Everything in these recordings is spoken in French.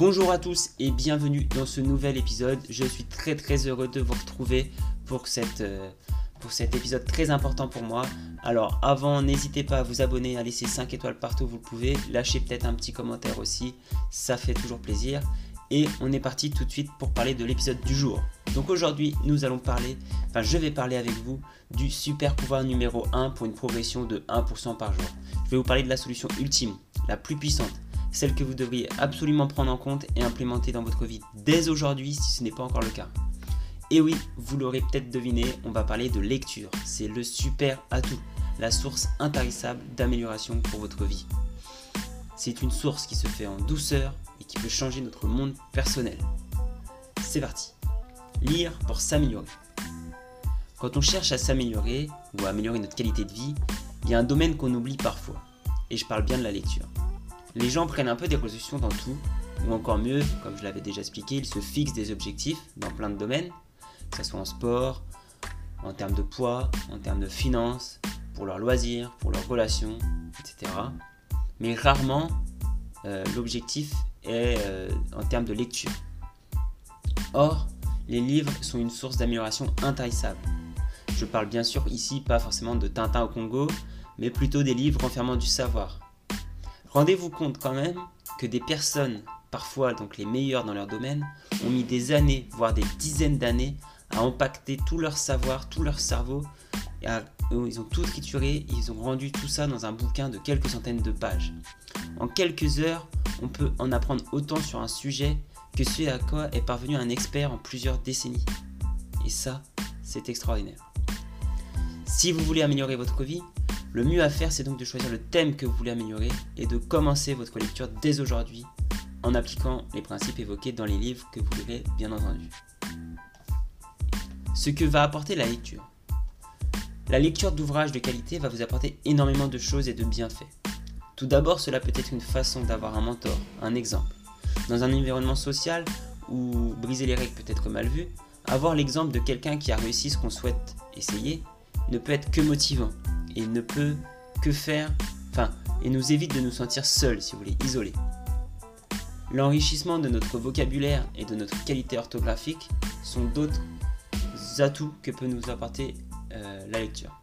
Bonjour à tous et bienvenue dans ce nouvel épisode. Je suis très très heureux de vous retrouver pour, euh, pour cet épisode très important pour moi. Alors avant, n'hésitez pas à vous abonner, à laisser 5 étoiles partout où vous le pouvez. Lâchez peut-être un petit commentaire aussi, ça fait toujours plaisir. Et on est parti tout de suite pour parler de l'épisode du jour. Donc aujourd'hui, nous allons parler, enfin je vais parler avec vous du super pouvoir numéro 1 pour une progression de 1% par jour. Je vais vous parler de la solution ultime, la plus puissante, celle que vous devriez absolument prendre en compte et implémenter dans votre vie dès aujourd'hui si ce n'est pas encore le cas. Et oui, vous l'aurez peut-être deviné, on va parler de lecture. C'est le super atout, la source intarissable d'amélioration pour votre vie. C'est une source qui se fait en douceur et qui peut changer notre monde personnel. C'est parti. Lire pour s'améliorer. Quand on cherche à s'améliorer ou à améliorer notre qualité de vie, il y a un domaine qu'on oublie parfois. Et je parle bien de la lecture. Les gens prennent un peu des résolutions dans tout, ou encore mieux, comme je l'avais déjà expliqué, ils se fixent des objectifs dans plein de domaines, que ce soit en sport, en termes de poids, en termes de finances, pour leurs loisirs, pour leurs relations, etc. Mais rarement, euh, l'objectif est euh, en termes de lecture. Or, les livres sont une source d'amélioration intarissable. Je parle bien sûr ici pas forcément de Tintin au Congo, mais plutôt des livres renfermant du savoir, Rendez-vous compte quand même que des personnes, parfois donc les meilleures dans leur domaine, ont mis des années, voire des dizaines d'années, à impacter tout leur savoir, tout leur cerveau. ils ont tout trituré et ils ont rendu tout ça dans un bouquin de quelques centaines de pages. En quelques heures, on peut en apprendre autant sur un sujet que ce à quoi est parvenu un expert en plusieurs décennies. Et ça, c'est extraordinaire. Si vous voulez améliorer votre vie, le mieux à faire, c'est donc de choisir le thème que vous voulez améliorer et de commencer votre lecture dès aujourd'hui en appliquant les principes évoqués dans les livres que vous lirez, bien entendu. Ce que va apporter la lecture. La lecture d'ouvrages de qualité va vous apporter énormément de choses et de bienfaits. Tout d'abord, cela peut être une façon d'avoir un mentor, un exemple. Dans un environnement social où briser les règles peut être mal vu, avoir l'exemple de quelqu'un qui a réussi ce qu'on souhaite essayer ne peut être que motivant et ne peut que faire, enfin, et nous évite de nous sentir seuls, si vous voulez, isolés. L'enrichissement de notre vocabulaire et de notre qualité orthographique sont d'autres atouts que peut nous apporter euh, la lecture.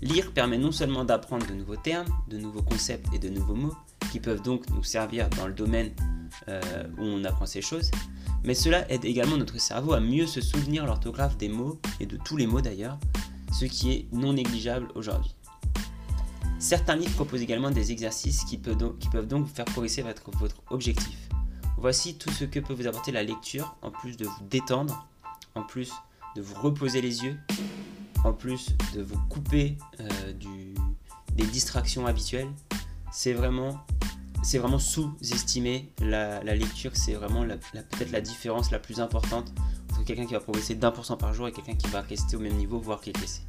Lire permet non seulement d'apprendre de nouveaux termes, de nouveaux concepts et de nouveaux mots, qui peuvent donc nous servir dans le domaine euh, où on apprend ces choses, mais cela aide également notre cerveau à mieux se souvenir l'orthographe des mots, et de tous les mots d'ailleurs, ce qui est non négligeable aujourd'hui. Certains livres proposent également des exercices qui peuvent donc, faire progresser votre, votre objectif. Voici tout ce que peut vous apporter la lecture, en plus de vous détendre, en plus de vous reposer les yeux, en plus de vous couper euh, des distractions habituelles. C'est vraiment, sous-estimé. La, lecture, c'est vraiment peut-être la différence la plus importante quelqu'un qui va progresser d'un pour cent par jour et quelqu'un qui va rester au même niveau, voire qui est baissé.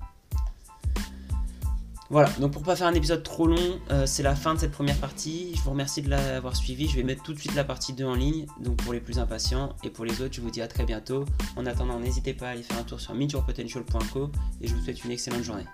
Voilà, donc pour pas faire un épisode trop long, euh, c'est la fin de cette première partie. Je vous remercie de l'avoir suivi. Je vais mettre tout de suite la partie 2 en ligne, donc pour les plus impatients. Et pour les autres, je vous dis à très bientôt. En attendant, n'hésitez pas à aller faire un tour sur meetyourpotential.co et je vous souhaite une excellente journée.